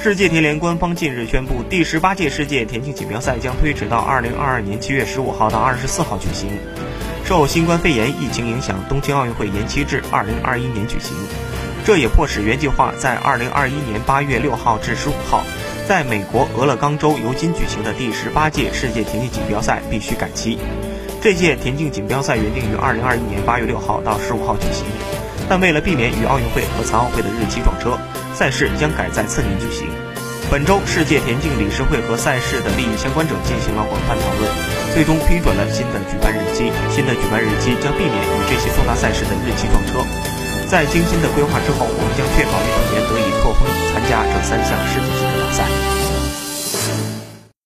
世界田联官方近日宣布，第十八届世界田径锦标赛将推迟到二零二二年七月十五号到二十四号举行。受新冠肺炎疫情影响，东京奥运会延期至二零二一年举行，这也迫使原计划在二零二一年八月六号至十五号，在美国俄勒冈州尤金举行的第十八届世界田径锦标赛必须改期。这届田径锦标赛原定于二零二一年八月六号到十五号举行，但为了避免与奥运会和残奥会的日期撞车。赛事将改在次年举行。本周，世界田径理事会和赛事的利益相关者进行了广泛讨论，最终批准了新的举办日期。新的举办日期将避免与这些重大赛事的日期撞车。在精心的规划之后，我们将确保运动员得以错峰参加这三项世界赛。